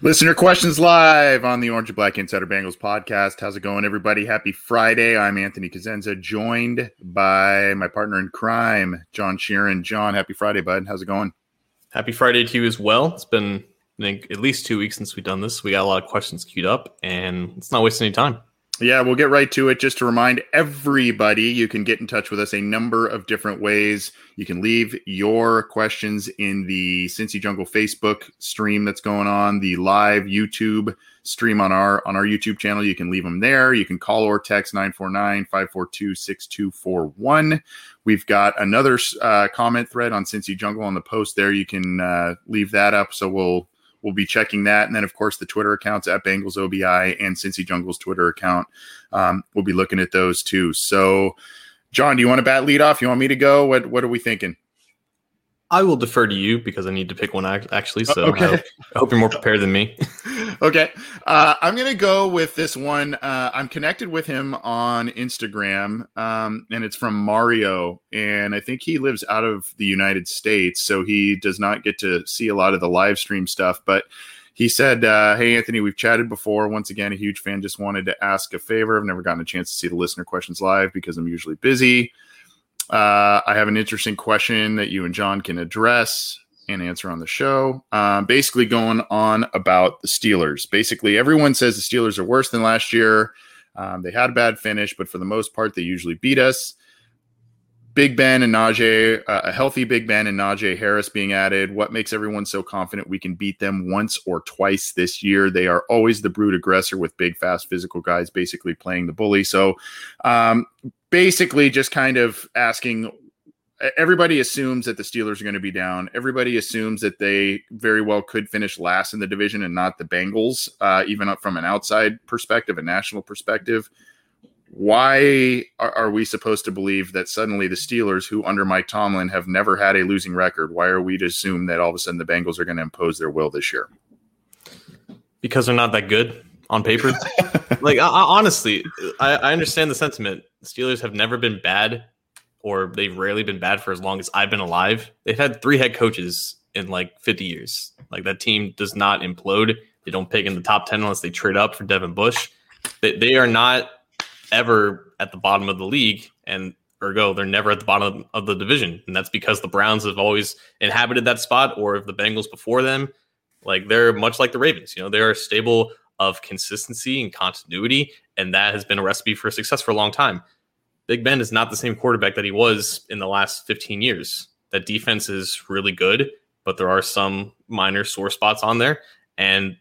Listener questions live on the Orange and Black Insider Bengals podcast. How's it going, everybody? Happy Friday. I'm Anthony Cosenza, joined by my partner in crime, John Sheeran. John, happy Friday, bud. How's it going? Happy Friday to you as well. It's been I think, at least two weeks since we've done this. We got a lot of questions queued up, and it's not wasting any time. Yeah, we'll get right to it. Just to remind everybody, you can get in touch with us a number of different ways. You can leave your questions in the Cincy Jungle Facebook stream that's going on, the live YouTube stream on our on our YouTube channel. You can leave them there. You can call or text 949-542-6241. We've got another uh, comment thread on Cincy Jungle on the post there. You can uh, leave that up. So we'll we'll be checking that. And then, of course, the Twitter accounts at Bengals OBI and Cincy Jungle's Twitter account. Um, we'll be looking at those too. So, John, do you want to bat lead off? You want me to go? What What are we thinking? I will defer to you because I need to pick one actually. So okay. I, hope, I hope you're more prepared than me. okay. Uh, I'm going to go with this one. Uh, I'm connected with him on Instagram, um, and it's from Mario. And I think he lives out of the United States, so he does not get to see a lot of the live stream stuff. But he said, uh, Hey, Anthony, we've chatted before. Once again, a huge fan. Just wanted to ask a favor. I've never gotten a chance to see the listener questions live because I'm usually busy. Uh, I have an interesting question that you and John can address and answer on the show. Um, basically, going on about the Steelers. Basically, everyone says the Steelers are worse than last year. Um, they had a bad finish, but for the most part, they usually beat us. Big Ben and Najee, uh, a healthy Big Ben and Najee Harris being added. What makes everyone so confident we can beat them once or twice this year? They are always the brute aggressor with big, fast, physical guys basically playing the bully. So, um, basically just kind of asking everybody assumes that the Steelers are going to be down. Everybody assumes that they very well could finish last in the division and not the Bengals, uh, even from an outside perspective, a national perspective. Why are, we supposed to believe that suddenly the Steelers, who under Mike Tomlin have never had a losing record, why are we to assume that all of a sudden the Bengals are going to impose their will this year? Because they're not that good on paper. like I, I, honestly, I, I understand the sentiment. The Steelers have never been bad, or they've rarely been bad for as long as I've been alive. They've had three head coaches in like 50 years. Like that team does not implode. They don't pick in the top 10 unless they trade up for Devin Bush. They, they are not ever at the bottom of the league, and ergo they're never at the bottom of the division, and that's because the Browns have always inhabited that spot, or if the Bengals before them, like they're much like the Ravens. You know, they're a stable of consistency and continuity, and that has been a recipe for success for a long time. Big Ben is not the same quarterback that he was in the last 15 years. That defense is really good, but there are some minor sore spots on there. And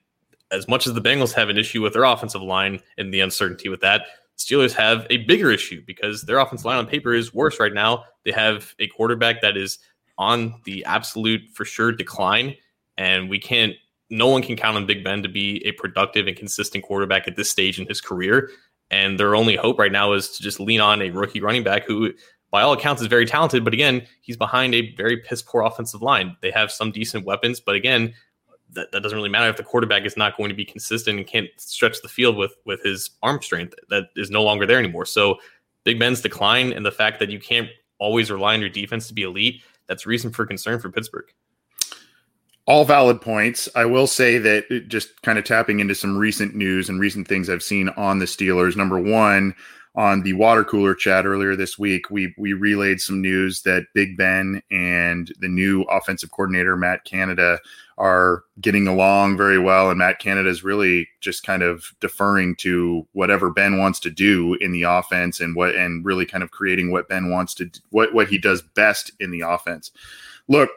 as much as the Bengals have an issue with their offensive line and the uncertainty with that, Steelers have a bigger issue because their offensive line on paper is worse right now. They have a quarterback that is on the absolute for sure decline, and we can't no one can count on Big Ben to be a productive and consistent quarterback at this stage in his career. And their only hope right now is to just lean on a rookie running back who, by all accounts is very talented, but again, he's behind a very piss poor offensive line. They have some decent weapons, but again, that, that doesn't really matter if the quarterback is not going to be consistent and can't stretch the field with with his arm strength. That is no longer there anymore. So Big Ben's decline and the fact that you can't always rely on your defense to be elite, that's reason for concern for Pittsburgh. All valid points. I will say that uh, just kind of tapping into some recent news and recent things I've seen on the Steelers. Number one, on the water cooler chat earlier this week, we we relayed some news that Big Ben and the new offensive coordinator Matt Canada are getting along very well, and Matt Canada is really just kind of deferring to whatever Ben wants to do in the offense, and what and really kind of creating what Ben wants to what what he does best in the offense. Look,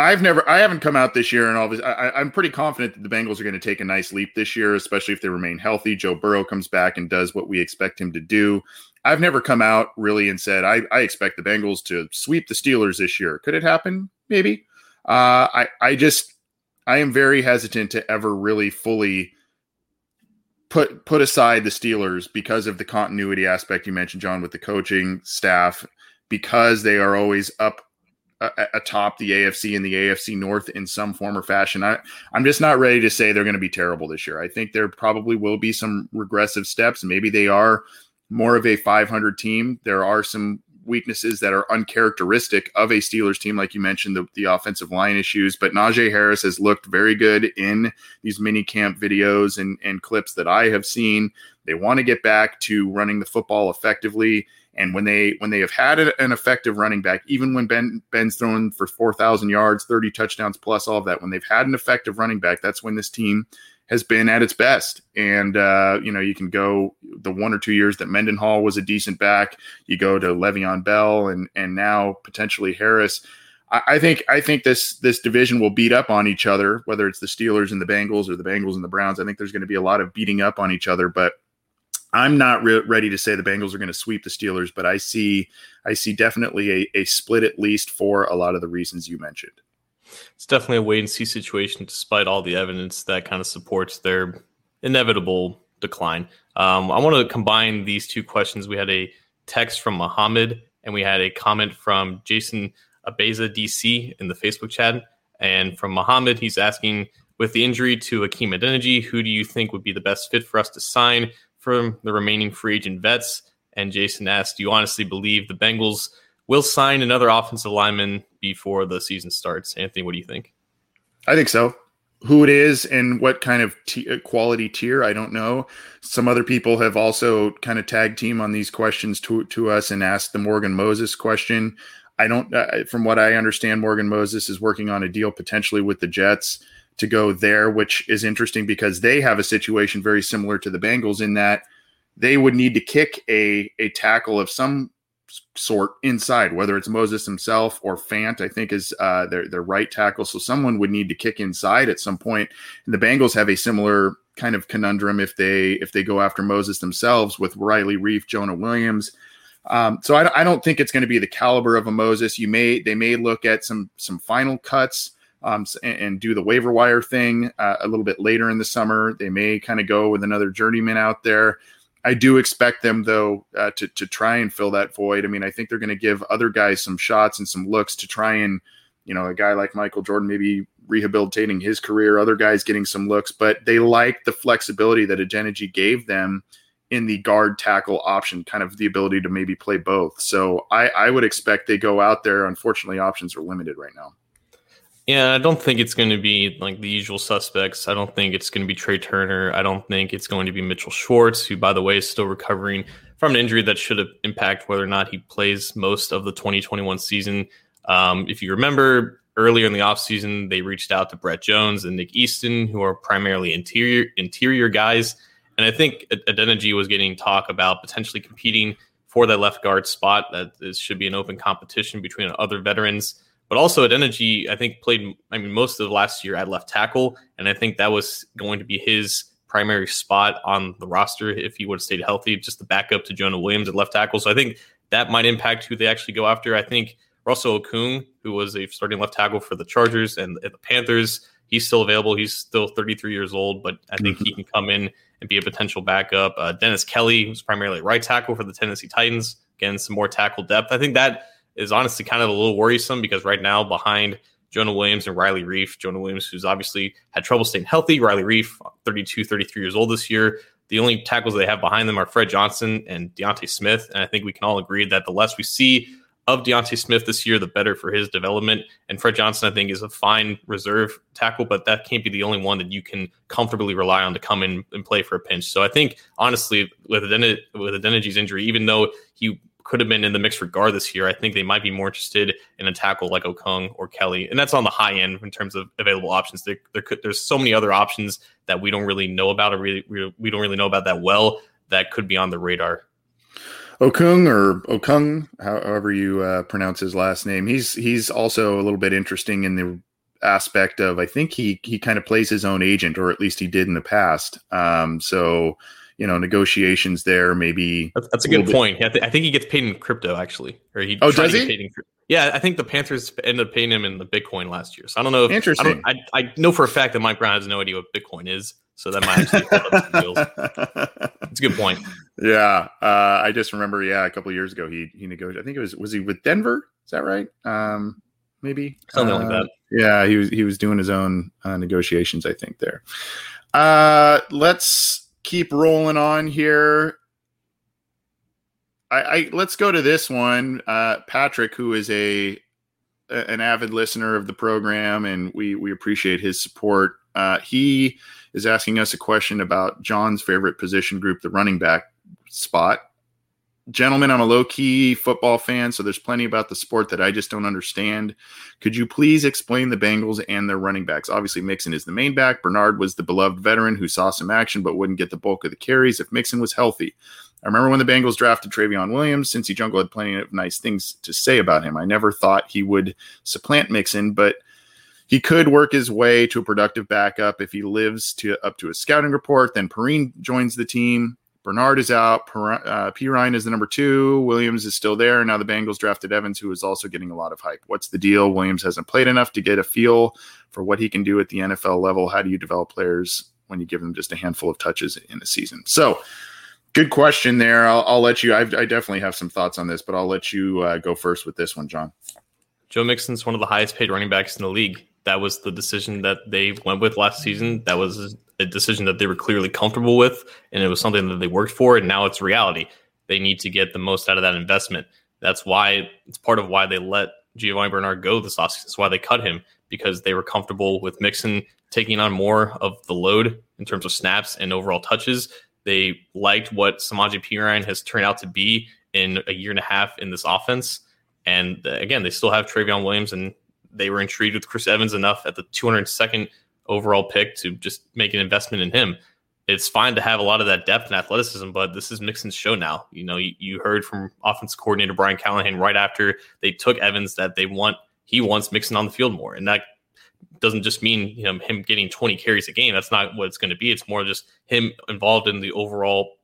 I've never, I haven't come out this year, and all this. I, I'm pretty confident that the Bengals are going to take a nice leap this year, especially if they remain healthy. Joe Burrow comes back and does what we expect him to do. I've never come out really and said I, I expect the Bengals to sweep the Steelers this year. Could it happen? Maybe. Uh, I, I just, I am very hesitant to ever really fully put put aside the Steelers because of the continuity aspect you mentioned, John, with the coaching staff, because they are always up atop the AFC and the AFC North in some form or fashion. I, I'm just not ready to say they're going to be terrible this year. I think there probably will be some regressive steps. Maybe they are more of a 500 team. There are some weaknesses that are uncharacteristic of a Steelers team, like you mentioned, the, the offensive line issues. But Najee Harris has looked very good in these mini camp videos and, and clips that I have seen. They want to get back to running the football effectively. And when they when they have had an effective running back, even when Ben Ben's thrown for four thousand yards, thirty touchdowns plus all of that, when they've had an effective running back, that's when this team has been at its best. And uh, you know, you can go the one or two years that Mendenhall was a decent back. You go to Le'Veon Bell and and now potentially Harris. I, I think I think this this division will beat up on each other, whether it's the Steelers and the Bengals or the Bengals and the Browns. I think there's going to be a lot of beating up on each other, but I'm not re- ready to say the Bengals are going to sweep the Steelers, but I see I see definitely a, a split at least for a lot of the reasons you mentioned. It's definitely a wait and see situation, despite all the evidence that kind of supports their inevitable decline. Um, I want to combine these two questions. We had a text from Muhammad and we had a comment from Jason Abeza DC in the Facebook chat. And from Muhammad, he's asking, with the injury to Hakeem Adeniji, who do you think would be the best fit for us to sign? From the remaining free agent vets. And Jason asked, Do you honestly believe the Bengals will sign another offensive lineman before the season starts? Anthony, what do you think? I think so. Who it is and what kind of t- uh, quality tier, I don't know. Some other people have also kind of tag team on these questions to, to us and asked the Morgan Moses question. I don't, uh, from what I understand, Morgan Moses is working on a deal potentially with the Jets to go there, which is interesting because they have a situation very similar to the Bengals in that they would need to kick a a tackle of some sort inside, whether it's Moses himself or Fant, I think is uh, their their right tackle. So someone would need to kick inside at some point. And the Bengals have a similar kind of conundrum if they if they go after Moses themselves with Riley Reiff, Jonah Williams. Um, so I, I don't think it's going to be the caliber of a Moses. You may they may look at some some final cuts um, and, and, do the waiver wire thing uh, a little bit later in the summer. They may kind of go with another journeyman out there. I do expect them though uh, to to try and fill that void. I mean, I think they're going to give other guys some shots and some looks to try and, you know, a guy like Michael Jordan maybe rehabilitating his career, other guys getting some looks, but they like the flexibility that Adeniji gave them in the guard tackle option, kind of the ability to maybe play both. So I, I would expect they go out there. Unfortunately, options are limited right now. Yeah, I don't think it's going to be like the usual suspects. I don't think it's going to be Trai Turner. I don't think it's going to be Mitchell Schwartz, who, by the way, is still recovering from an injury that should have impact whether or not he plays most of the 2021 season. Um, if you remember earlier in the offseason, they reached out to Brett Jones and Nick Easton, who are primarily interior interior guys. And I think Adeniji was getting talk about potentially competing for that left guard spot. That this should be an open competition between other veterans. But also Adeniji, I think played. I mean, most of last year at left tackle, and I think that was going to be his primary spot on the roster if he would have stayed healthy. Just the backup to Jonah Williams at left tackle. So I think that might impact who they actually go after. I think Russell Okung, who was a starting left tackle for the Chargers and the Panthers, he's still available. He's still 33 years old, but I think he can come in and be a potential backup. Uh, Dennis Kelly, who's primarily right tackle for the Tennessee Titans, getting some more tackle depth. I think that is honestly kind of a little worrisome because right now behind Jonah Williams and Riley Reiff, Jonah Williams, who's obviously had trouble staying healthy, Riley Reiff, 32, 33 years old this year. The only tackles they have behind them are Fred Johnson and D'Ante Smith. And I think we can all agree that the less we see of D'Ante Smith this year, the better for his development. And Fred Johnson, I think, is a fine reserve tackle, but that can't be the only one that you can comfortably rely on to come in and play for a pinch. So I think, honestly, with Aden- with Adeniji's injury, even though he could have been in the mix this year, I think they might be more interested in a tackle like Okung or Kelly, and that's on the high end in terms of available options. There, there could, there's so many other options that we don't really know about, or really, we don't really know about that well that could be on the radar. Okung or Okung, however you uh, pronounce his last name. He's he's also a little bit interesting in the aspect of I think he he kind of plays his own agent, or at least he did in the past. Um, so you know, negotiations there maybe. That's, that's a, good point. Yeah, I think he gets paid in crypto actually, or he. Oh, does he? yeah, I think the Panthers ended up paying him in the Bitcoin last year. So I don't know. If, Interesting. I, I, I know for a fact that Mike Brown has no idea what Bitcoin is. So that might actually hold up some deals. It's a good point. Yeah, uh, I just remember. Yeah, a couple years ago, he he negotiated. I think it was was he with Denver? Is that right? Um, maybe something uh, like that. Yeah, he was he was doing his own uh, negotiations. I think there. Uh, let's keep rolling on here. I, I let's go to this one. Uh, Patrick, who is a an avid listener of the program, and we we appreciate his support. Uh, he is asking us a question about John's favorite position group, the running back spot. Gentlemen, I'm a low key football fan, so there's plenty about the sport that I just don't understand. Could you please explain the Bengals and their running backs? Obviously, Mixon is the main back. Bernard was the beloved veteran who saw some action but wouldn't get the bulk of the carries if Mixon was healthy. I remember when the Bengals drafted Trayveon Williams, Cincy Jungle had plenty of nice things to say about him. I never thought he would supplant Mixon, but he could work his way to a productive backup if he lives to up to a scouting report. Then Perine joins the team. Bernard is out. Uh, Perine is the number two. Williams is still there. Now the Bengals drafted Evans, who is also getting a lot of hype. What's the deal? Williams hasn't played enough to get a feel for what he can do at the NFL level. How do you develop players when you give them just a handful of touches in a season? So, good question there. I'll, I'll let you. I've, i definitely have some thoughts on this, but I'll let you uh, go first with this one, John. Joe Mixon's one of the highest paid running backs in the league. That was the decision that they went with last season. That was a decision that they were clearly comfortable with, and it was something that they worked for, and now it's reality. They need to get the most out of that investment. That's why it's part of why they let Giovanni Bernard go this offseason. That's why they cut him because they were comfortable with Mixon taking on more of the load in terms of snaps and overall touches. They liked what Samaje Perine has turned out to be in a year and a half in this offense. And uh, again, they still have Trayveon Williams, and they were intrigued with Chris Evans enough at the 202nd overall pick to just make an investment in him. It's fine to have a lot of that depth and athleticism, but this is Mixon's show now. You know, you, you heard from offense coordinator Brian Callahan right after they took Evans that they want he wants Mixon on the field more, and that doesn't just mean you know him getting 20 carries a game. That's not what it's going to be. It's more just him involved in the overall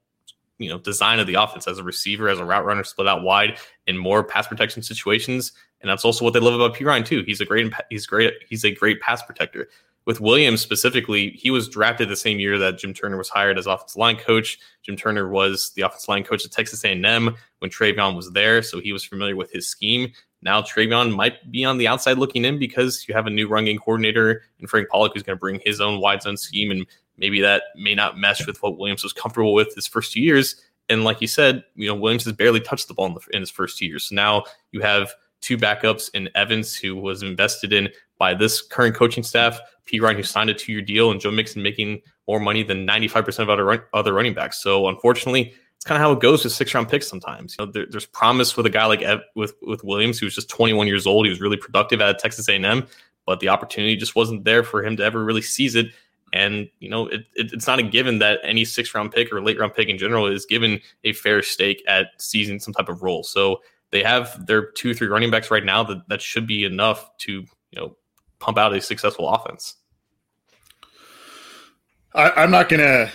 you know design of the offense as a receiver, as a route runner, split out wide in more pass protection situations. And that's also what they love about Perine too. He's a great he's great he's a great pass protector with Williams specifically, he was drafted the same year that Jim Turner was hired as offensive line coach. Jim Turner was the offensive line coach at Texas A&M when Trayveon was there, so he was familiar with his scheme. Now Trayveon might be on the outside looking in because you have a new run game coordinator and Frank Pollack who's going to bring his own wide zone scheme, and maybe that may not mesh with what Williams was comfortable with his first two years. And like you said, you know Williams has barely touched the ball in, the, in his first two years, so now you have two backups in Evans, who was invested in by this current coaching staff, Perine, who signed a two year deal, and Joe Mixon making more money than 95% of other, run, other running backs. So unfortunately, it's kind of how it goes with six round picks sometimes. You know, there, there's promise with a guy like Ev, with with Williams, who was just 21 years old. He was really productive at Texas A&M, but the opportunity just wasn't there for him to ever really seize it. And you know, it, it, it's not a given that any six round pick or late round pick in general is given a fair stake at seizing some type of role. So they have their two, three running backs right now that that should be enough to you know pump out a successful offense. I, am not gonna.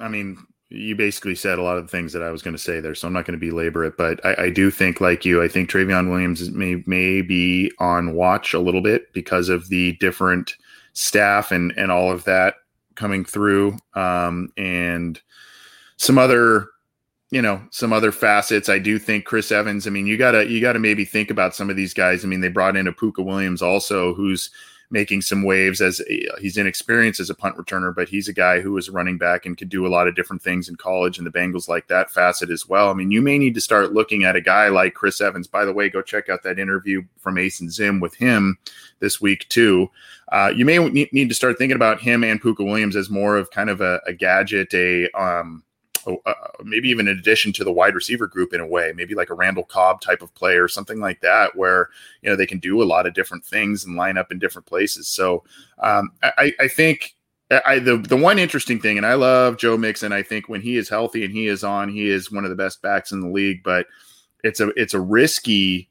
I mean, you basically said a lot of the things that I was going to say there, so I'm not going to belabor it. But I, I, do think, like you, I think Trayveon Williams may may be on watch a little bit because of the different staff and and all of that coming through, um, and some other you know some other facets. I do think Chris Evans. I mean, you gotta you gotta maybe think about some of these guys. I mean, they brought in a Pooka Williams also, who's making some waves as a, he's inexperienced as a punt returner, but he's a guy who was running back and could do a lot of different things in college. And the Bengals like that facet as well. I mean, you may need to start looking at a guy like Chris Evans. By the way, go check out that interview from Ace and Zim with him this week too. Uh, you may need to start thinking about him and Pooka Williams as more of kind of a, a gadget, a um, uh, maybe even in addition to the wide receiver group in a way, maybe like a Randall Cobb type of player, something like that, where you know they can do a lot of different things and line up in different places. So um, I, I think I, the the one interesting thing, and I love Joe Mixon. I think when he is healthy and he is on, he is one of the best backs in the league. But it's a it's a risky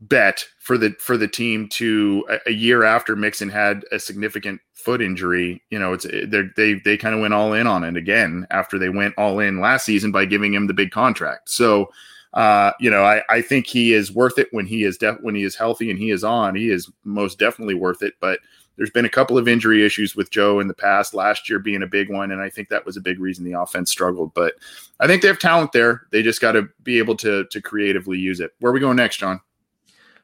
bet for the for the team to a, a year after Mixon had a significant foot injury. You know, it's they they they kind of went all in on it again after they went all in last season by giving him the big contract. So, uh, you know, I I think he is worth it when he is def- when he is healthy and he is on. He is most definitely worth it, but. There's been a couple of injury issues with Joe in the past, last year being a big one. And I think that was a big reason the offense struggled. But I think they have talent there. They just got to be able to, to creatively use it. Where are we going next, John?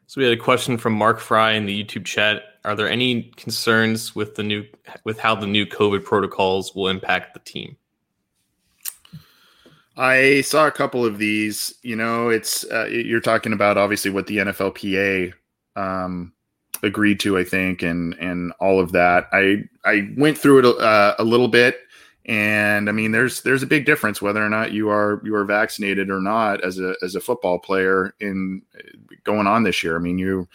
So we had a question from Mark Fry in the YouTube chat. Are there any concerns with the new with how the new COVID protocols will impact the team? I saw a couple of these. You know, it's uh, you're talking about obviously what the NFLPA um, agreed to, I think, and and all of that. I I went through it a, uh, a little bit. And I mean, there's there's a big difference whether or not you are you are vaccinated or not as a as a football player in going on this year. I mean, you,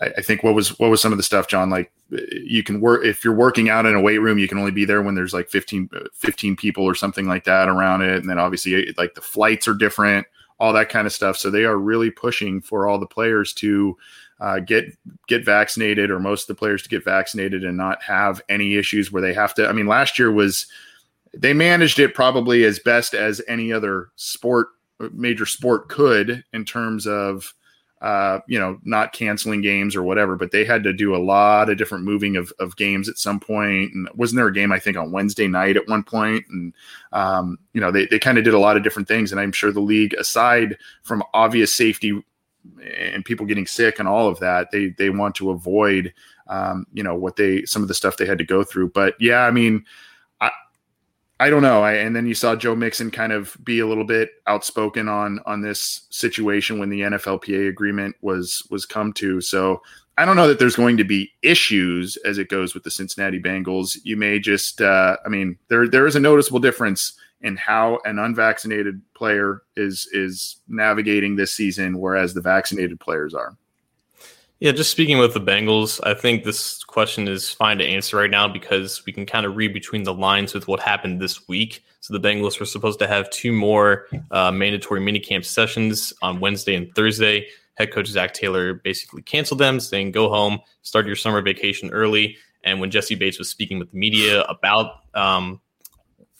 I, I think what was what was some of the stuff, John? Like you can work if you're working out in a weight room, you can only be there when there's like 15, 15 people or something like that around it, and then obviously like the flights are different, all that kind of stuff. So they are really pushing for all the players to uh, get get vaccinated or most of the players to get vaccinated and not have any issues where they have to. I mean, last year was they managed it probably as best as any other sport major sport could in terms of uh, you know not canceling games or whatever but they had to do a lot of different moving of, of games at some point and wasn't there a game i think on wednesday night at one point and um, you know they, they kind of did a lot of different things and i'm sure the league aside from obvious safety and people getting sick and all of that they they want to avoid um, you know what they some of the stuff they had to go through. But yeah i mean i don't know. I, and then you saw joe mixon kind of be a little bit outspoken on on this situation when the nflpa agreement was was come to. So i don't know that there's going to be issues as it goes with the cincinnati bengals. You may just uh, i mean there there is a noticeable difference in how an unvaccinated player is is navigating this season, whereas the vaccinated players are. Yeah, just speaking with the Bengals, I think this question is fine to answer right now because we can kind of read between the lines with what happened this week. So the Bengals were supposed to have two more uh, mandatory minicamp sessions on Wednesday and Thursday. Head coach Zac Taylor basically canceled them, saying, "Go home, start your summer vacation early." And when Jessie Bates was speaking with the media about um,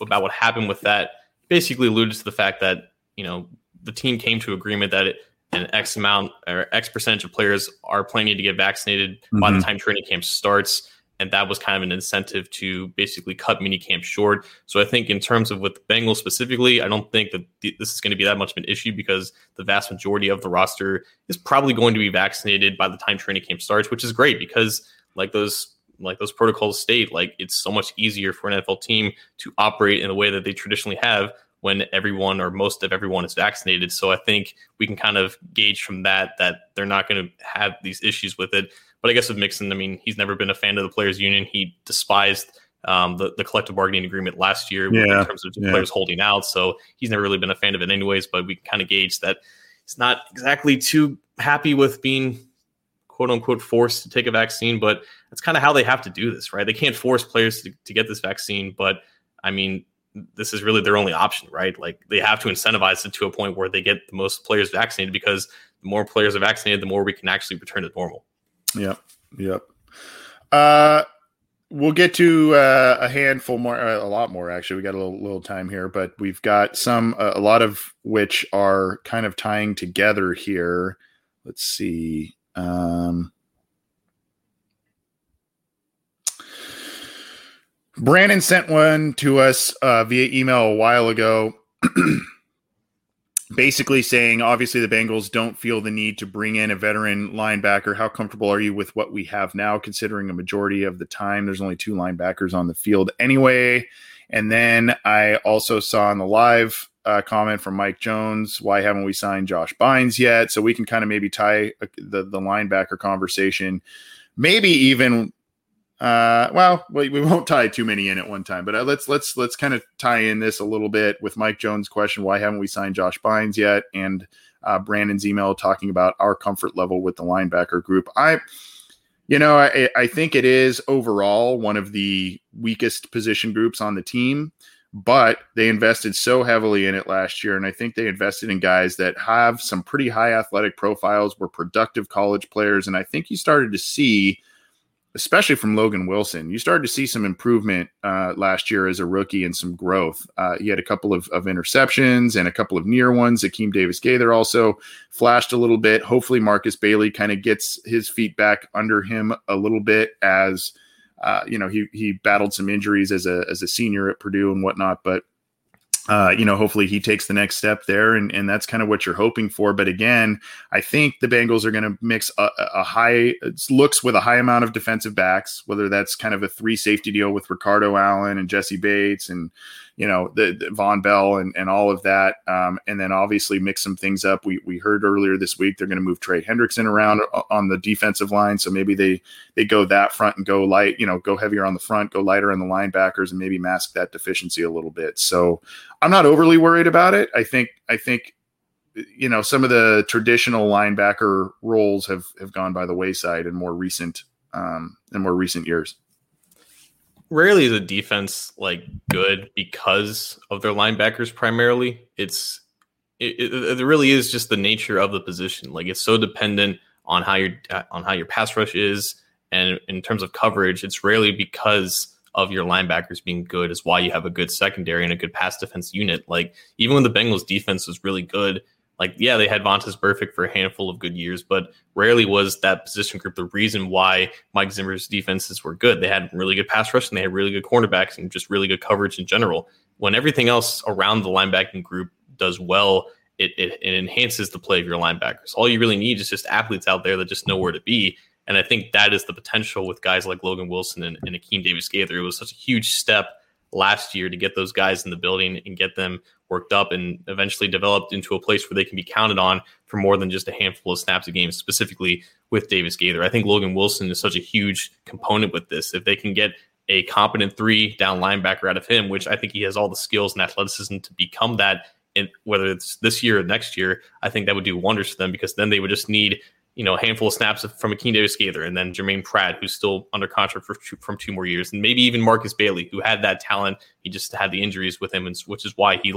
about what happened with that basically alluded to the fact that you know the team came to agreement that it, an X amount or X percentage of players are planning to get vaccinated mm-hmm. by the mm-hmm. time training camp starts. And that was kind of an incentive to basically cut mini camp short. So I think in terms of with the Bengals specifically, I don't think that th- this is going to be that much of an issue because the vast majority of the roster is probably going to be vaccinated by the time training camp starts, which is great because like those like those protocols state, like it's so much easier for an NFL team to operate in the way that they traditionally have when everyone or most of everyone is vaccinated. So I think we can kind of gauge from that that they're not going to have these issues with it. But I guess with Mixon, I mean, he's never been a fan of the players' union. He despised um, the, the collective bargaining agreement last year yeah, in terms of yeah. players holding out. So he's never really been a fan of it, anyways. But we can kind of gauge that he's not exactly too happy with being quote unquote forced to take a vaccine, but that's kind of how they have to do this, right? They can't force players to, to get this vaccine, but I mean, this is really their only option, right? Like they have to incentivize it to a point where they get the most players vaccinated because the more players are vaccinated, the more we can actually return to normal. Yep. Yep. Uh, we'll get to uh, a handful more, uh, a lot more actually. We got a little, little time here, but we've got some, a lot of which are kind of tying together here. Let's see. Um, Brandon sent one to us uh, via email a while ago. basically saying obviously the Bengals don't feel the need to bring in a veteran linebacker. How comfortable are you with what we have now, considering a majority of the time there's only two linebackers on the field anyway? And then I also saw in the live uh, comment from Mike Jones, why haven't we signed Josh Bynes yet? So we can kind of maybe tie uh, the, the linebacker conversation, maybe even uh, well, we, we won't tie too many in at one time, but uh, let's let's let's kind of tie in this a little bit with Mike Jones' question: Why haven't we signed Josh Bynes yet? And uh, Brandon's email talking about our comfort level with the linebacker group. I, you know, I, I think it is overall one of the weakest position groups on the team, but they invested so heavily in it last year, and I think they invested in guys that have some pretty high athletic profiles, were productive college players, and I think you started to see especially from Logan Wilson. You started to see some improvement uh, last year as a rookie and some growth. Uh, he had a couple of, of, interceptions and a couple of near ones. Akeem Davis Gaither also flashed a little bit. Hopefully, Markus Bailey kind of gets his feet back under him a little bit as. Uh, you know, he he battled some injuries as a as a senior at Purdue and whatnot, but uh, you know, hopefully he takes the next step there, and, and that's kind of what you're hoping for. But again, I think the Bengals are going to mix a, a, high looks with a high amount of defensive backs, whether that's kind of a three safety deal with Ricardo Allen and Jessie Bates and you know the, the Vonn Bell and, and all of that, um, and then obviously mix some things up. We we heard earlier this week they're going to move Trey Hendrickson around on the defensive line, so maybe they they go that front and go light, you know, go heavier on the front, go lighter on the linebackers, and maybe mask that deficiency a little bit. So I'm not overly worried about it. I think I think you know some of the traditional linebacker roles have have gone by the wayside in more recent um, in more recent years rarely is a defense like good because of their linebackers primarily. It's it, it, it, really is just the nature of the position. Like it's so dependent on how your on how your pass rush is, and in terms of coverage, it's rarely because of your linebackers being good is why you have a good secondary and a good pass defense unit. Like even when the Bengals defense was really good, like yeah, they had Vontaze Burfict for a handful of good years, but rarely was that position group the reason why Mike Zimmer's defenses were good. They had really good pass rush and they had really good cornerbacks and just really good coverage in general. When everything else around the linebacking group does well, it, it, it enhances the play of your linebackers. All you really need is just athletes out there that just know where to be. And I think that is the potential with guys like Logan Wilson and, and Akeem Davis Gaither. It was such a huge step last year to get those guys in the building and get them worked up and eventually developed into a place where they can be counted on for more than just a handful of snaps a game, specifically with Davis Gaither. I think Logan Wilson is such a huge component with this. If they can get a competent three down linebacker out of him, which I think he has all the skills and athleticism to become that, in, whether it's this year or next year, I think that would do wonders for them because then they would just need you know, a handful of snaps from Akeem Davis Gaither, and then Germaine Pratt, who's still under contract for two, from two more years, and maybe even Markus Bailey, who had that talent. He just had the injuries with him, and which is why he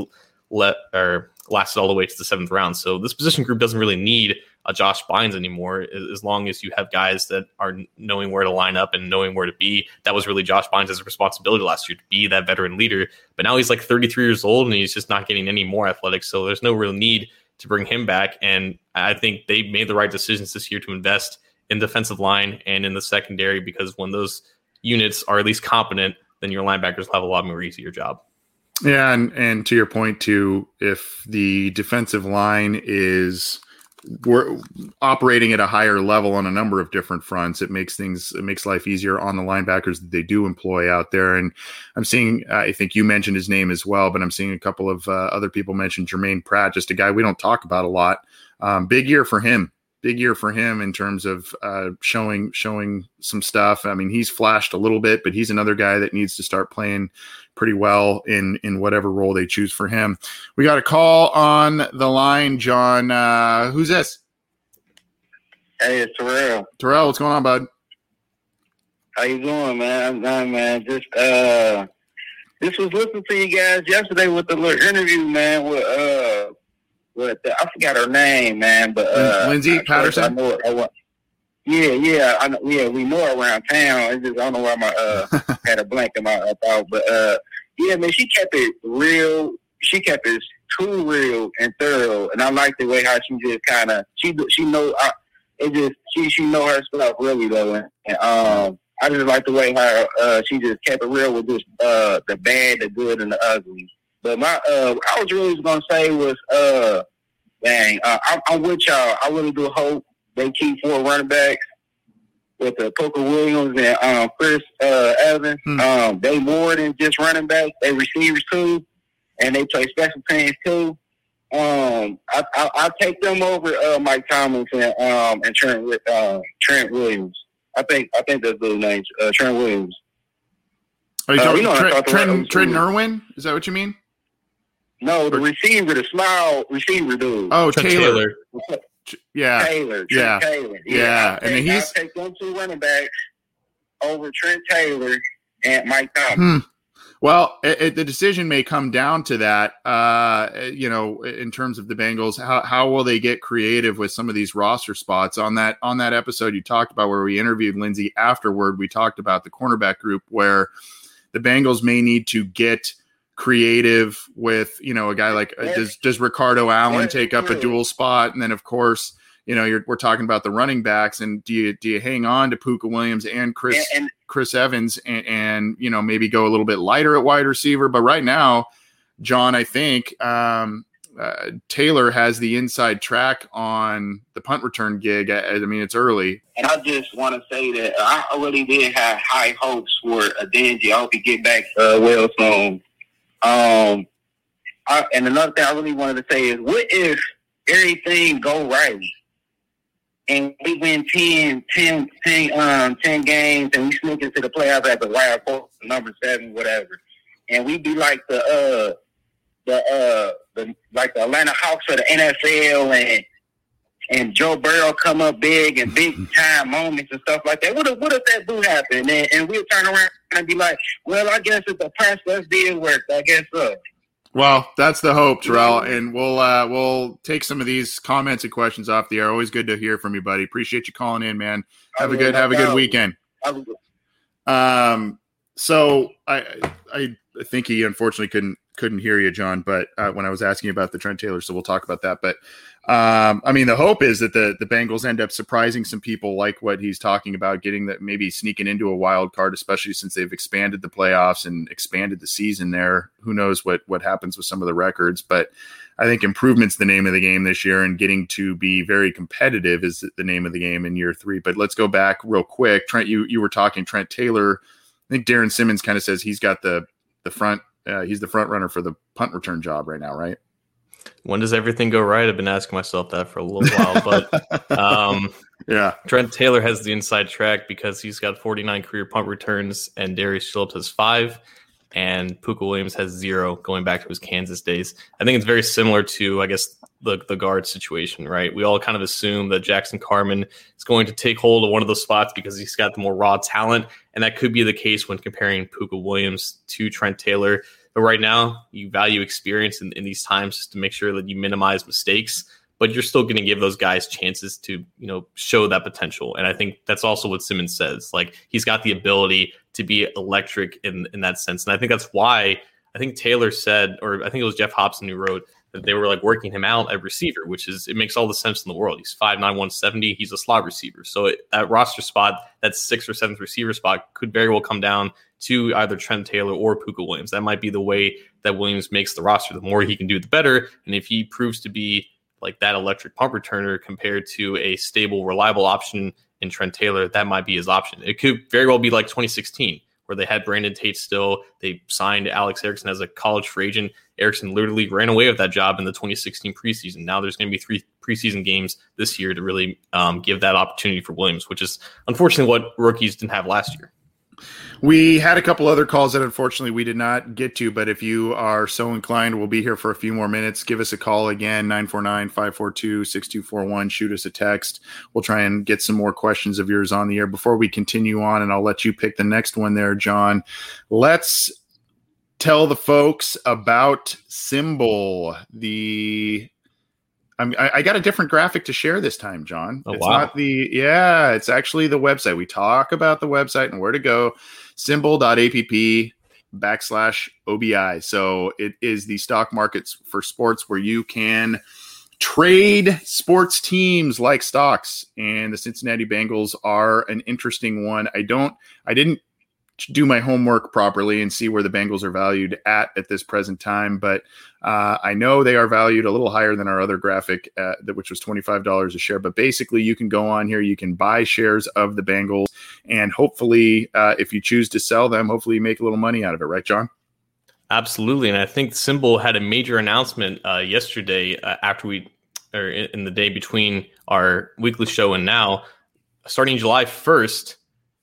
let or er, lasted all the way to the seventh round. So this position group doesn't really need a Josh Bynes anymore, as long as you have guys that are knowing where to line up and knowing where to be. That was really Josh Bynes' responsibility last year to be that veteran leader. But now he's like 33 years old and he's just not getting any more athletic. So there's no real need to bring him back. And I think they made the right decisions this year to invest in defensive line and in the secondary because when those units are at least competent, then your linebackers have a lot more easier job. Yeah, and and to your point too, if the defensive line is we're operating at a higher level on a number of different fronts. It makes things it makes life easier on the linebackers that they do employ out there. And I'm seeing, I think you mentioned his name as well, but I'm seeing a couple of uh, other people mention Germaine Pratt, just a guy we don't talk about a lot. Um, big year for him big year for him in terms of uh, showing showing some stuff. I mean, he's flashed a little bit, but he's another guy that needs to start playing pretty well in in whatever role they choose for him. We got a call on the line, John. Uh, who's this? Hey, it's Terrell. Terrell, what's going on, bud? How you doing, man? I'm fine, man. Just uh, this was listening to you guys yesterday with the little interview, man. With uh but I forgot her name, man. But uh, Lindsay Patterson. I know I yeah, yeah, I know, yeah. We know around town. It's just I don't know why my uh had a blank in my uh, thought, but uh, yeah, man, she kept it real. She kept it too real and thorough, and I like the way how she just kind of she she know I, it just she she know her stuff really though, and, and um. I just like the way how uh, she just kept it real with just uh, the bad, the good, and the ugly But my uh, I was really gonna say was uh, dang, uh, I'm, I'm with y'all. I really do hope they keep four running backs with the Pooka Williams and um, Chris uh, Evans. Hmm. Um, they more than just running backs. They receivers too, and they play special teams too. Um, I, I, I'll take them over uh, Mike Thomas and um, and Trent uh, Trent Williams. I think I think that's the name, uh, Trent Williams. Are you Uh, talking you know Trent, Trent. Trent Irwin? Is that what you mean? No, the receiver, the small receiver dude. Oh, Taylor. Taylor. Yeah. Taylor. Trent yeah, Taylor. yeah, I'll and take, he's- I'll take them two running backs over Trent Taylor and Mike Thomas. Hmm. Well, it, it- the decision may come down to that. Uh, you know, in terms of the Bengals, how how will they get creative with some of these roster spots on that on that episode you talked about where we interviewed Lindsay afterward? We talked about the cornerback group where the Bengals may need to get creative with you know a guy like uh, does does Ricardo Allen take up a dual spot, and then of course. You know, you're, we're talking about the running backs, and do you do you hang on to Pooka Williams and Chris And, and Chris Evans and, and you know maybe go a little bit lighter at wide receiver. But right now, John, I think um, uh, Taylor has the inside track on the punt return gig. I, I mean, it's early. And I just want to say that I really did have high hopes for a Denji. I hope he get back uh, well soon. Um, I, and another thing I really wanted to say is, what if everything go right and we win 10, 10, 10, um, 10 games and we sneak into the playoffs at the wild card, number seven, whatever, and we be like the uh, the uh, the like the Atlanta Hawks or the NFL and and Joe Burrow come up big and big time moments and stuff like that. What if, what if that do happen? And, and we'll turn around and be like, well, I guess it's a press. Let's did work. I guess so. Well, that's the hope, Terrell, and we'll uh, we'll take some of these comments and questions off the air. Always good to hear from you, buddy. Appreciate you calling in, man. Have a good have a good weekend. Um, so I I I think he unfortunately couldn't couldn't hear you, John. But uh, when I was asking about the Trent Taylor, so we'll talk about that. But um, I mean, the hope is that the the Bengals end up surprising some people, like what he's talking about, getting that maybe sneaking into a wild card, especially since they've expanded the playoffs and expanded the season. There, who knows what what happens with some of the records, but. I think improvement's the name of the game this year, and getting to be very competitive is the name of the game in year three. But let's go back real quick. Trent, you you were talking Trent Taylor. I think Darrin Simmons kind of says he's got the the front. Uh, he's the front runner for the punt return job right now, right? When does everything go right? I've been asking myself that for a little while, but um, yeah, Trent Taylor has the inside track because he's got 49 career punt returns, and Darius Phillips has five, and Pooka Williams has zero going back to his Kansas days. I think it's very similar to, I guess, the, the guard situation, right? We all kind of assume that Jackson Carman is going to take hold of one of those spots because he's got the more raw talent, and that could be the case when comparing Pooka Williams to Trent Taylor. But right now, you value experience in, in these times just to make sure that you minimize mistakes but you're still going to give those guys chances to you know show that potential. And i think that's also what simmons says like he's got the ability to be electric in in that sense. And i think that's why i think taylor said or i think it was geoff hobson who wrote that they were like working him out at receiver which is it makes all the sense in the world. He's 5'9 170 he's a slot receiver. So it, that roster spot that sixth or seventh receiver spot could very well come down to either Trent Taylor or Pooka Williams. That might be the way that Williams makes the roster. The more he can do, the better. And if he proves to be like that electric punt returner compared to a stable, reliable option in Trent Taylor, that might be his option. It could very well be like 2016, where they had Brandon Tate still. They signed Alex Erickson as a college free agent. Erickson literally ran away with that job in the 2016 preseason. Now there's going to be three preseason games this year to really um, give that opportunity for Williams, which is unfortunately what rookies didn't have last year. We had a couple other calls that unfortunately we did not get to, but if you are so inclined, we'll be here for a few more minutes. Give us a call again, 949 542 6241. Shoot us a text. We'll try and get some more questions of yours on the air before we continue on, and I'll let you pick the next one there, John. Let's tell the folks about SimBull, the I, I, got a different graphic to share this time, John. Oh, it's wow. not the yeah, it's actually the website. We talk about the website and where to go. SimBull.app backslash OBI. So it is the stock markets for sports where you can trade sports teams like stocks. And the Cincinnati Bengals are an interesting one. I don't I didn't do my homework properly and see where the Bengals are valued at at this present time. But uh, I know they are valued a little higher than our other graphic, uh, which was twenty five dollars a share. But basically, you can go on here, you can buy shares of the Bengals, and hopefully, uh, if you choose to sell them, hopefully you make a little money out of it, right, John? Absolutely, and I think SimBull had a major announcement uh, yesterday uh, after we, or in, in the day between our weekly show and now, starting July first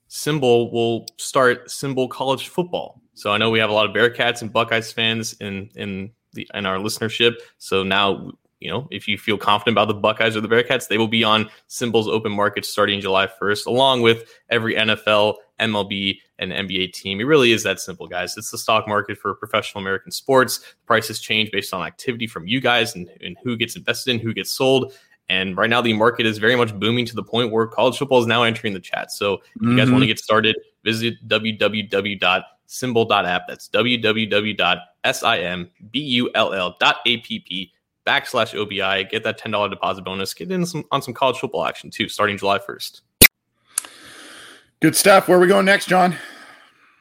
SimBull will start SimBull college football. So I know we have a lot of Bearcats and Buckeyes fans in in the in our listenership. So now you know if you feel confident about the Buckeyes or the Bearcats, they will be on SimBull's open market starting July 1st, along with every NFL, MLB, and NBA team. It really is that simple, guys. It's the stock market for professional American sports. prices change based on activity from you guys and, and who gets invested in, who gets sold. And right now, the market is very much booming to the point where college football is now entering the chat. So if you guys mm-hmm. want to get started, visit www.simbull.app. That's www.simbull.app backslash OBI. Get that $10 deposit bonus. Get in some, on some college football action too, starting July 1st. Good stuff. Where are we going next, John?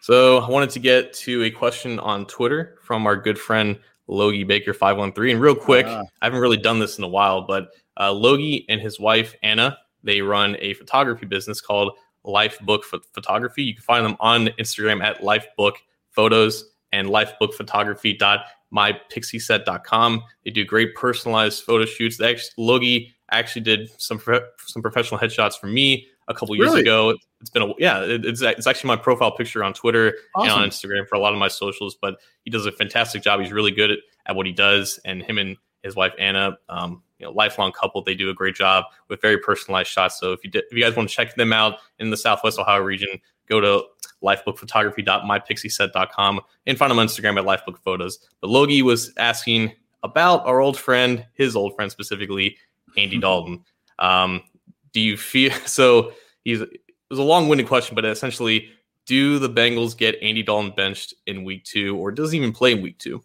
So I wanted to get to a question on Twitter from our good friend Logie Baker 513. And real quick, uh, I haven't really done this in a while, but uh, Logie and his wife Anna they run a photography business called Lifebook Photography. You can find them on Instagram at Lifebook Photos and lifebookphotography.mypixieset.com. They do great personalized photo shoots. They actually, Logie actually did some some professional headshots for me a couple years really? ago. It's been a yeah, it's it's actually my profile picture on Twitter awesome. and on Instagram for a lot of my socials. But he does a fantastic job. He's really good at, at what he does, and him and his wife Anna, um, you know, lifelong couple. They do a great job with very personalized shots. So if you did, if you guys want to check them out in the Southwest Ohio region, go to lifebookphotography.mypixieset.com and find them on Instagram at lifebookphotos. But Logie was asking about our old friend, his old friend specifically, Andy Dalton. Um, do you feel so? He's it was a long-winded question, but essentially, do the Bengals get Andy Dalton benched in week two, or does he even play in week two?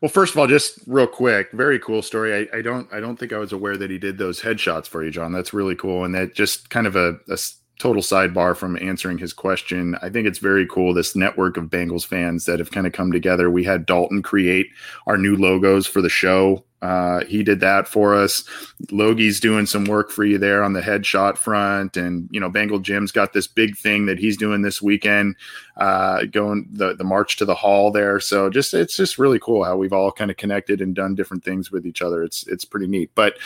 Well, first of all, just real quick, very cool story. I, I, don't I don't think I was aware that he did those headshots for you, John. That's really cool, and that just kind of a, a total sidebar from answering his question. I think it's very cool this network of Bengals fans that have kind of come together. We had Dalton create our new logos for the show uh, he did that for us. Logie's doing some work for you there on the headshot front, and you know, Bengal Jim's got this big thing that he's doing this weekend, uh, going the the march to the hall there. So just it's just really cool how we've all kind of connected and done different things with each other. It's it's pretty neat. But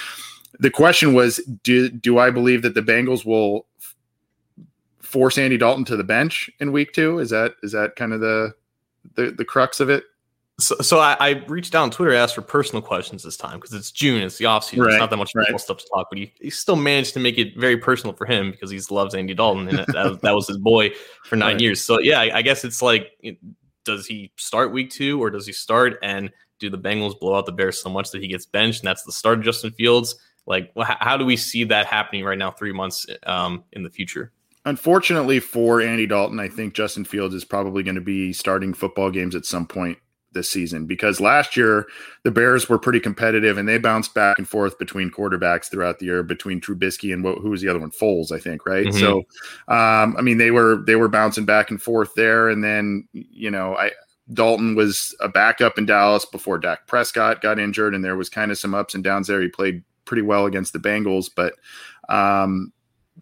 the question was, do do I believe that the Bengals will force Andy Dalton to the bench in week two? Is that is that kind of the the, the crux of it? So, so I, I, reached out on Twitter, asked for personal questions this time because it's June, it's the offseason, right, It's not that much right. stuff to talk, but he, he still managed to make it very personal for him because he loves Andy Dalton and that, that, was his boy for nine right. years. So yeah, I, I guess it's like, does he start week two or does he start and do the Bengals blow out the Bears so much that he gets benched and that's the start of Justin Fields? Like, how do we see that happening right now, three months um, in the future? Unfortunately for Andy Dalton, I think Justin Fields is probably going to be starting football games at some point this season because last year the Bears were pretty competitive and they bounced back and forth between quarterbacks throughout the year between Trubisky and what, who was the other one? Foles I think right? Mm-hmm. so um, I mean they were they were bouncing back and forth there. And then you know I Dalton was a backup in Dallas before Dak Prescott got injured and there was kind of some ups and downs there. He played pretty well against the Bengals but um,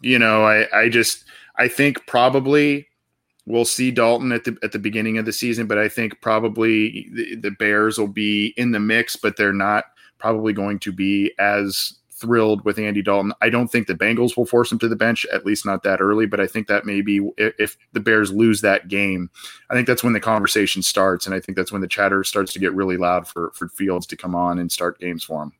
you know I I just I think probably we'll see Dalton at the at the beginning of the season, but I think probably the, the, Bears will be in the mix, but they're not probably going to be as thrilled with Andy Dalton. I don't think the Bengals will force him to the bench, at least not that early. But I think that maybe if, the Bears lose that game, I think that's when the conversation starts, and I think that's when the chatter starts to get really loud for for Fields to come on and start games for him.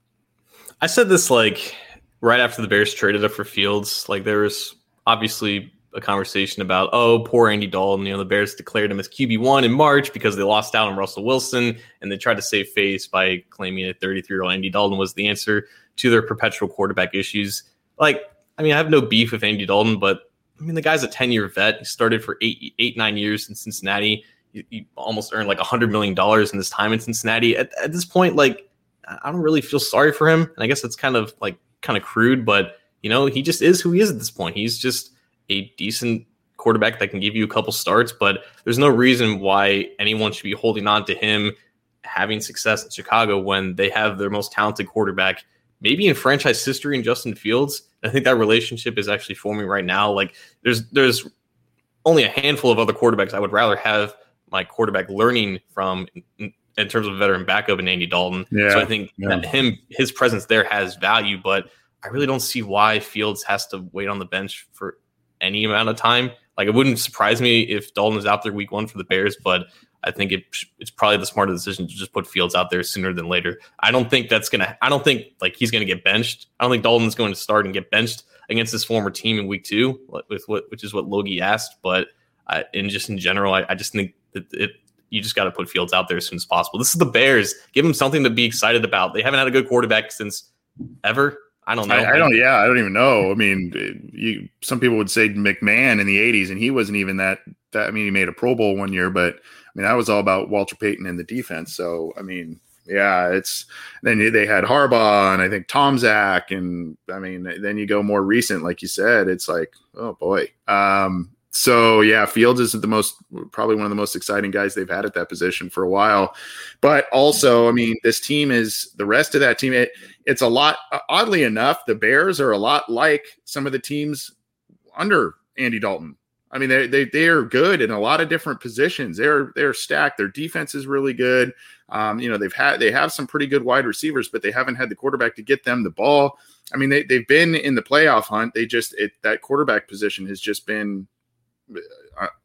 I said this like right after the Bears traded up for Fields. Like there was obviously a conversation about, oh, poor Andy Dalton. You know, the Bears declared him as QB1 in March because they lost out on Russell Wilson and they tried to save face by claiming that 33 year old Andy Dalton was the answer to their perpetual quarterback issues. Like, I mean, I have no beef with Andy Dalton, but I mean, the guy's a 10 year vet. He started for eight, eight, nine years in Cincinnati. He, he almost earned like $100 million in his time in Cincinnati. At, at this point, like, I don't really feel sorry for him. And I guess it's kind of like kind of crude, but you know, he just is who he is at this point. He's just a decent quarterback that can give you a couple starts, but there's no reason why anyone should be holding on to him having success in Chicago when they have their most talented quarterback, maybe in franchise history in Justin Fields. I think that relationship is actually forming right now. Like there's there's only a handful of other quarterbacks I would rather have my quarterback learning from in, in terms of veteran backup in Andy Dalton. Yeah, so I think yeah. him his presence there has value, but I really don't see why Fields has to wait on the bench for any amount of time. Like it wouldn't surprise me if Dalton is out there week one for the Bears, but I think it, it's probably the smarter decision to just put Fields out there sooner than later. I don't think that's gonna. I don't think like he's gonna get benched. I don't think Dalton's going to start and get benched against his former team in week two, with what which is what Logie asked. But in just in general, I, I just think that it you just got to put Fields out there as soon as possible. This is the Bears. Give them something to be excited about. They haven't had a good quarterback since ever. I don't know. I, I, don't. Yeah, I don't even know. I mean, you. Some people would say McMahon in the '80s, and he wasn't even that. That I mean, he made a Pro Bowl one year, but I mean, that was all about Walter Payton and the defense. So, I mean, yeah, it's then they had Harbaugh and I think Tom Zach, and I mean, then you go more recent, like you said, it's like, oh boy. Um, so yeah, Fields is the most probably one of the most exciting guys they've had at that position for a while. But also, I mean, this team is the rest of that team. It, it's a lot. Oddly enough, the Bears are a lot like some of the teams under Andy Dalton. I mean, they they they are good in a lot of different positions. They're they're stacked. Their defense is really good. Um, you know, they've had they have some pretty good wide receivers, but they haven't had the quarterback to get them the ball. I mean, they they've been in the playoff hunt. They just it, that quarterback position has just been uh,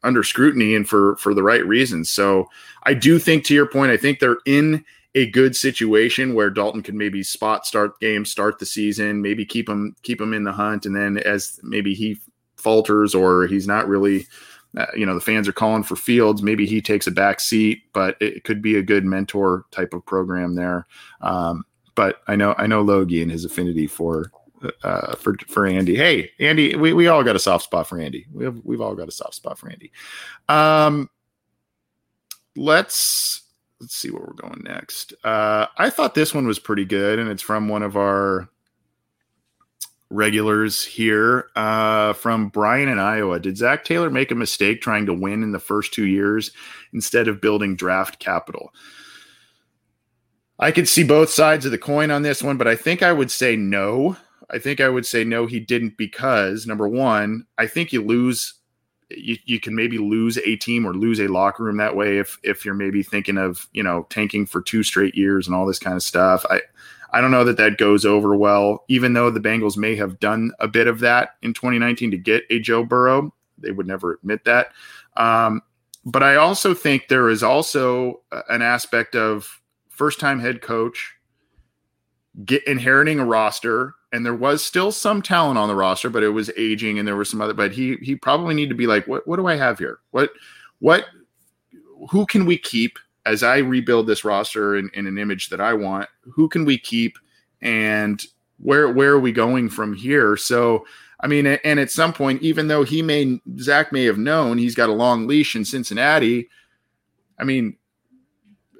under scrutiny and for for the right reasons. So I do think to your point, I think they're in a good situation where Dalton can maybe spot start games, start the season, maybe keep him keep him in the hunt, and then as maybe he falters or he's not really. Uh, you know the fans are calling for Fields. Maybe he takes a back seat, but it could be a good mentor type of program there. Um, but I know I know Logie and his affinity for uh, for for Andy. Hey, Andy, we, we all got a soft spot for Andy. We have we've all got a soft spot for Andy. Um, let's let's see where we're going next. Uh, I thought this one was pretty good, and it's from one of our regulars here uh, from Brian in Iowa. Did Zac Taylor make a mistake trying to win in the first two years instead of building draft capital? I could see both sides of the coin on this one, but I think I would say no. I think I would say no, he didn't because number one, I think you lose. You, you can maybe lose a team or lose a locker room that way if if you're maybe thinking of you know tanking for two straight years and all this kind of stuff. I I don't know that that goes over well. Even though the Bengals may have done a bit of that in 2019 to get a Joe Burrow, they would never admit that. Um, but I also think there is also an aspect of first time head coach get inheriting a roster and there was still some talent on the roster, but it was aging, and there were some other. But he he probably need to be like, what what do I have here? What what who can we keep as I rebuild this roster in, in an image that I want? Who can we keep, and where where are we going from here? So. I mean, and at some point, even though he may, Zac may have known he's got a long leash in Cincinnati. I mean,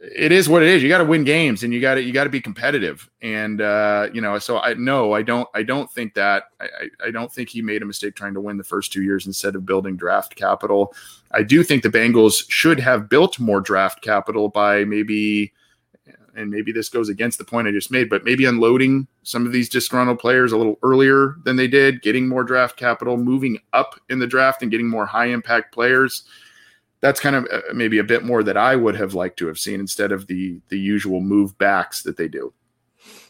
it is what it is. You got to win games, and you got to you got to be competitive. And uh, you know, so I no, I don't I don't think that I, I don't think he made a mistake trying to win the first two years instead of building draft capital. I do think the Bengals should have built more draft capital by maybe, and maybe this goes against the point I just made, but maybe unloading some of these disgruntled players a little earlier than they did, getting more draft capital, moving up in the draft, and getting more high impact players that's kind of uh, maybe a bit more that I would have liked to have seen instead of the the usual move backs that they do.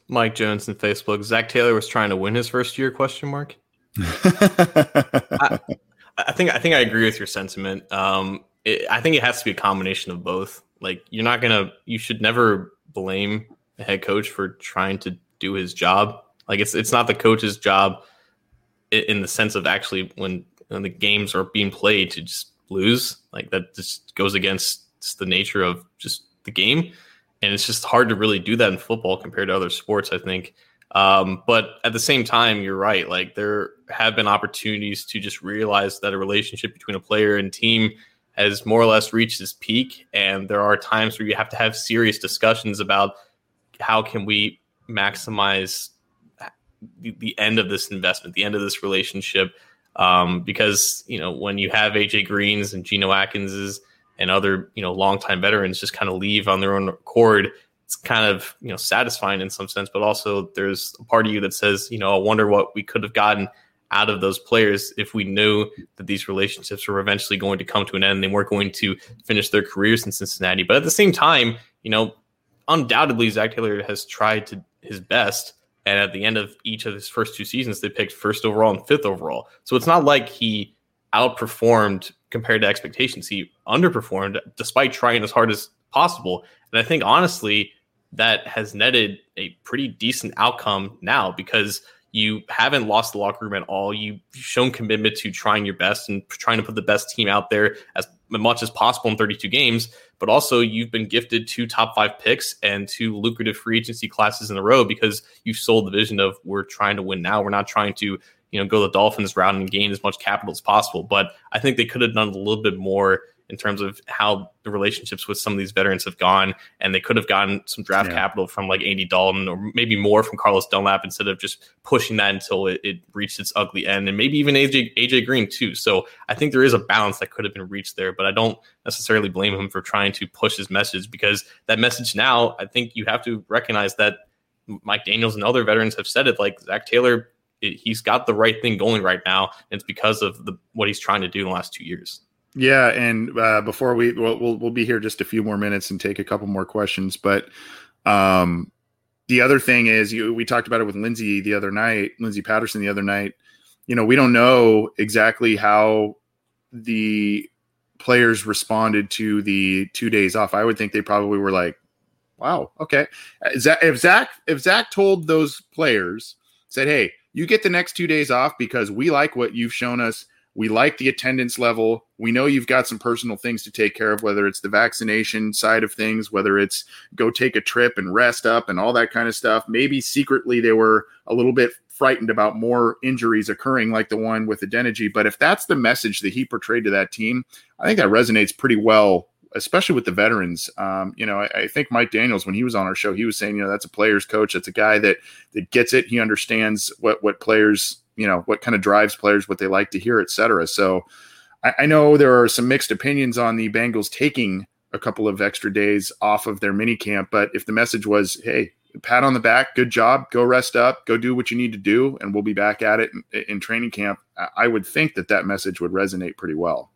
Mike Jones in Facebook. Zac Taylor was trying to win his first year? Question mark. I, I, think I think I agree with your sentiment. Um, it, I think it has to be a combination of both. Like you're not gonna, you should never blame a head coach for trying to do his job. Like it's it's not the coach's job in, in the sense of actually when, when the games are being played to just lose. Like that just goes against the nature of just the game. And it's just hard to really do that in football compared to other sports, I think. Um, but at the same time, you're right. Like there have been opportunities to just realize that a relationship between a player and team has more or less reached its peak. And there are times where you have to have serious discussions about how can we maximize the, the end of this investment, the end of this relationship Um, because you know when you have AJ Greens and Geno Atkinses and other you know longtime veterans just kind of leave on their own accord, it's kind of you know satisfying in some sense. But also there's a part of you that says, you know, I wonder what we could have gotten out of those players if we knew that these relationships were eventually going to come to an end. They weren't going to finish their careers in Cincinnati. But at the same time, you know, undoubtedly Zac Taylor has tried to his best. And at the end of each of his first two seasons, they picked first overall and fifth overall. So it's not like he outperformed compared to expectations. He underperformed despite trying as hard as possible. And I think honestly, that has netted a pretty decent outcome now because – you haven't lost the locker room at all. You've shown commitment to trying your best and trying to put the best team out there as much as possible in 32 games. But also, you've been gifted two top five picks and two lucrative free agency classes in a row because you've sold the vision of we're trying to win now. We're not trying to, you know, go the Dolphins route and gain as much capital as possible. But I think they could have done a little bit more in terms of how the relationships with some of these veterans have gone. And they could have gotten some draft yeah. capital from like Andy Dalton or maybe more from Carlos Dunlap instead of just pushing that until it, it reached its ugly end. And maybe even AJ AJ Green too. So I think there is a balance that could have been reached there, but I don't necessarily blame him for trying to push his message because that message now, I think you have to recognize that Mike Daniels and other veterans have said it like Zac Taylor it, he's got the right thing going right now. And it's because of the what he's trying to do in the last two years. Yeah, and uh, before we we'll, we'll, we'll be here just a few more minutes and take a couple more questions, but um, the other thing is you, we talked about it with Lindsay the other night, Lindsay Patterson the other night. You know, we don't know exactly how the players responded to the two days off. I would think they probably were like, "Wow, okay." If Zac if Zac told those players said, "Hey, you get the next two days off because we like what you've shown us." We like the attendance level. We know you've got some personal things to take care of, whether it's the vaccination side of things, whether it's go take a trip and rest up and all that kind of stuff. Maybe secretly they were a little bit frightened about more injuries occurring like the one with Adeniji. But if that's the message that he portrayed to that team, I think that resonates pretty well especially with the veterans. Um, you know, I, I, think Mike Daniels, when he was on our show, he was saying, you know, that's a player's coach. That's a guy that that gets it. He understands what what players you know what kind of drives players, what they like to hear, etc. So I, I know there are some mixed opinions on the Bengals taking a couple of extra days off of their mini camp, but if the message was, "Hey, pat on the back, good job, go rest up, go do what you need to do, and we'll be back at it in, in training camp," I would think that that message would resonate pretty well.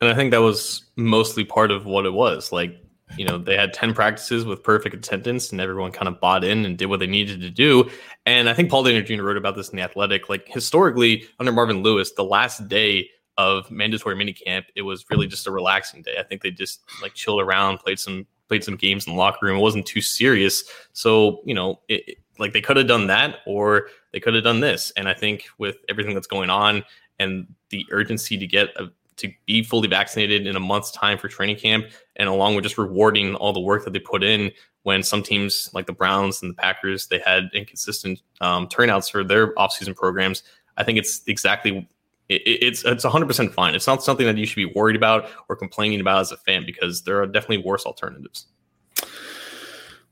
And I think that was mostly part of what it was. Like you know they had 10 practices with perfect attendance and everyone kind of bought in and did what they needed to do. And i think paul dehner jr wrote about this in the athletic like historically under marvin lewis the last day of mandatory minicamp it was really just a relaxing day. I think they just like chilled around played some played some games in the locker room. It wasn't too serious. So you know it, like they could have done that or they could have done this. And i think with everything that's going on and the urgency to get a to be fully vaccinated in a month's time for training camp, and along with just rewarding all the work that they put in. When some teams like the Browns and the Packers they had inconsistent um, turnouts for their offseason programs, I think it's exactly it, it's it's 100 percent fine. It's not something that you should be worried about or complaining about as a fan because there are definitely worse alternatives.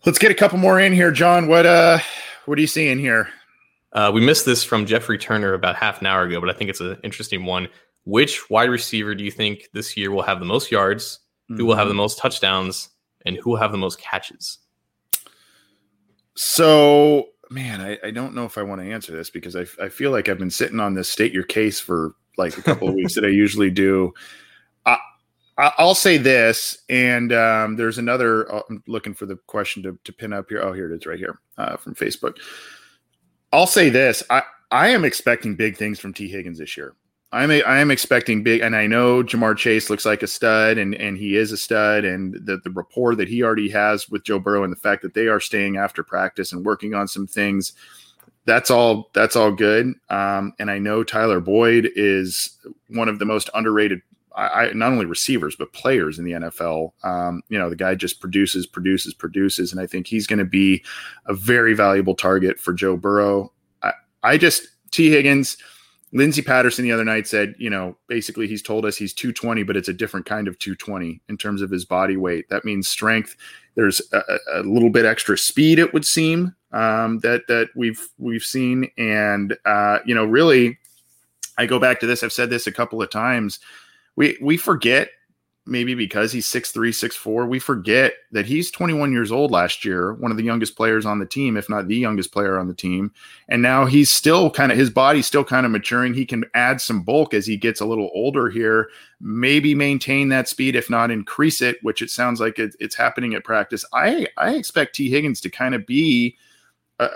Let's get a couple more in here, John. What uh, what are you seeing here? Uh, we missed this from Jeffrey Turner about half an hour ago, but I think it's an interesting one. Which wide receiver do you think this year will have the most yards? Mm-hmm. Who will have the mm-hmm. most touchdowns? And who will have the most catches? So, man, I, I don't know if I want to answer this because I, I feel like I've been sitting on this state your case for like a couple of weeks that I usually do. I, I'll say this, and um, there's another. Uh, I'm looking for the question to, to pin up here. Oh, here it is, right here uh, from Facebook. I'll say this: I I am expecting big things from T. Higgins this year. I'm a, I am expecting big, and I know Ja'Marr Chase looks like a stud, and and he is a stud, and the the rapport that he already has with Joe Burrow, and the fact that they are staying after practice and working on some things, that's all that's all good. Um, and I know Tyler Boyd is one of the most underrated, I, I not only receivers but players in the NFL. Um, you know, the guy just produces, produces, produces, and I think he's going to be a very valuable target for Joe Burrow. I, I just T Higgins Lindsay Patterson the other night said, you know, basically he's told us he's 220, but it's a different kind of 220 in terms of his body weight. That means strength. There's a, a little bit extra speed, it would seem, um, that that we've we've seen, and uh, you know, really, I go back to this. I've said this a couple of times. We we forget maybe because he's 6'3, 6'4, we forget that he's 21 years old last year, one of the youngest players on the team, if not the youngest player on the team. And now he's still kind of his body's still kind of maturing. He can add some bulk as he gets a little older here, maybe maintain that speed, if not increase it, which it sounds like it, it's happening at practice. I I expect T. Higgins to kind of be uh,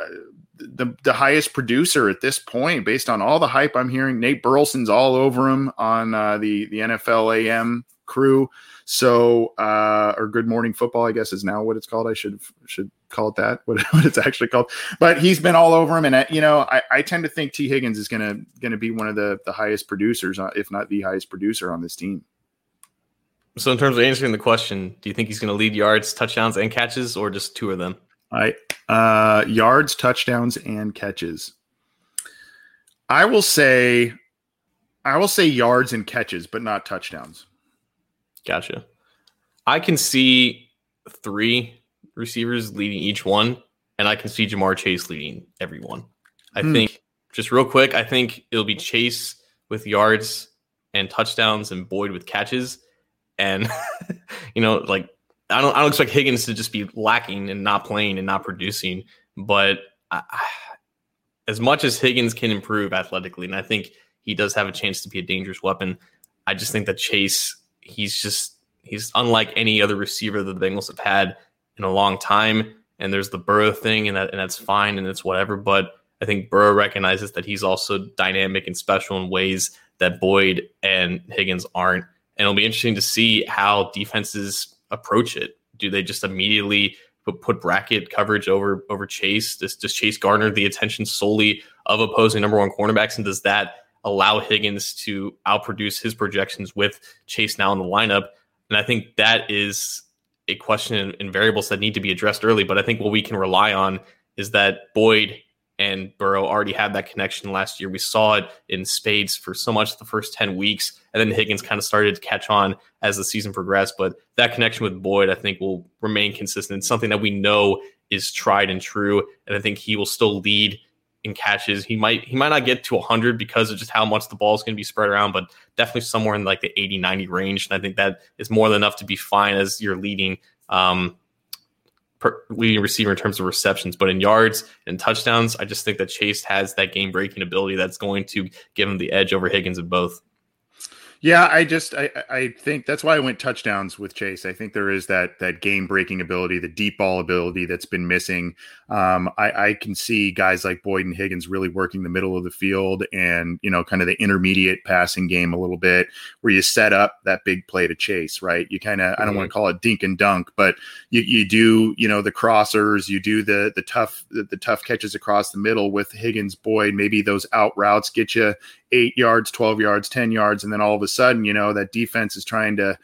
the the highest producer at this point, based on all the hype I'm hearing. Nate Burleson's all over him on uh, the the NFL AM crew. So, uh, or Good Morning Football, I guess is now what it's called. I should should call it that. What, what it's actually called. But he's been all over him, and uh, you know, I, I tend to think T Higgins is gonna gonna be one of the the highest producers, uh, if not the highest producer on this team. So, in terms of answering the question, do you think he's going to lead yards, touchdowns, and catches, or just two of them? I uh, yards, touchdowns, and catches. I will say, I will say yards and catches, but not touchdowns. Gotcha. I can see three receivers leading each one, and I can see Ja'Marr Chase leading every one. I hmm. think, just real quick, I think it'll be Chase with yards and touchdowns and Boyd with catches. And, you know, like, I don't, I don't expect Higgins to just be lacking and not playing and not producing. But I, as much as Higgins can improve athletically, and I think he does have a chance to be a dangerous weapon, I just think that Chase he's just he's unlike any other receiver that the Bengals have had in a long time. And there's the Burrow thing, and that and that's fine and it's whatever. But I think Burrow recognizes that he's also dynamic and special in ways that Boyd and Higgins aren't. And it'll be interesting to see how defenses approach it. Do they just immediately put, put bracket coverage over over Chase? Does, does Chase garner the attention solely of opposing number one cornerbacks? And does that allow Higgins to outproduce his projections with Chase now in the lineup. And I think that is a question and variables that need to be addressed early. But I think what we can rely on is that Boyd and Burrow already had that connection last year. We saw it in spades for so much the first 10 weeks. And then Higgins kind of started to catch on as the season progressed. But that connection with Boyd, I think, will remain consistent. It's something that we know is tried and true. And I think he will still lead in catches. He might he might not get to 100 because of just how much the ball is going to be spread around, but definitely somewhere in like the 80 90 range. And I think that is more than enough to be fine as you're leading um, per, leading receiver in terms of receptions. But in yards and touchdowns, I just think that Chase has that game breaking ability that's going to give him the edge over Higgins in both. Yeah, I just I I think that's why I went touchdowns with Chase. I think there is that that game breaking ability, the deep ball ability that's been missing. Um, I, I can see guys like Boyd and Higgins really working the middle of the field and you know kind of the intermediate passing game a little bit, where you set up that big play to Chase. Right, you kind of mm-hmm. I don't want to call it dink and dunk, but you you do you know the crossers, you do the the tough the, the tough catches across the middle with Higgins, Boyd. Maybe those out routes get you eight yards, 12 yards, 10 yards. And then all of a sudden, you know, that defense is trying to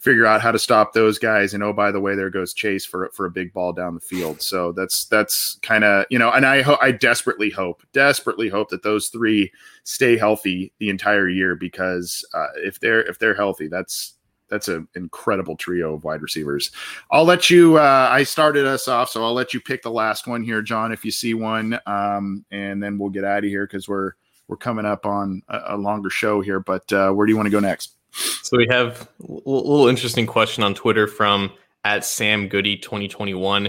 figure out how to stop those guys. And oh, by the way, there goes Chase for, for a big ball down the field. So that's, that's kind of, you know, and I hope, I desperately hope, desperately hope that those three stay healthy the entire year because uh, if they're, if they're healthy, that's, that's an incredible trio of wide receivers. I'll let you. Uh, I started us off, so I'll let you pick the last one here, John, if you see one, um, and then we'll get out of here because we're we're coming up on a, a longer show here. But uh, where do you want to go next? So we have a little interesting question on Twitter from at Sam Goody 2021.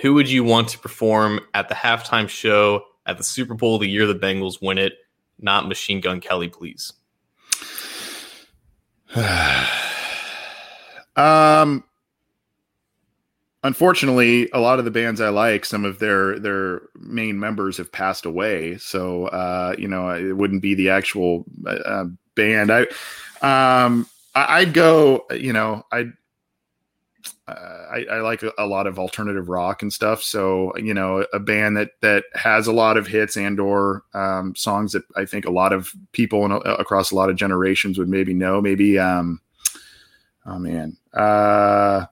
Who would you want to perform at the halftime show at the Super Bowl the year the Bengals win it? Not Machine Gun Kelly, please. um, unfortunately, a lot of the bands I like, some of their their main members have passed away. So uh, you know, it wouldn't be the actual uh, band. I um, I, would go. You know, I'd. Uh, I, I, like a, a, lot of alternative rock and stuff. So you know, a band that that has a lot of hits and or um, songs that I think a lot of people in, across a lot of generations would maybe know. Maybe, um, oh man, uh,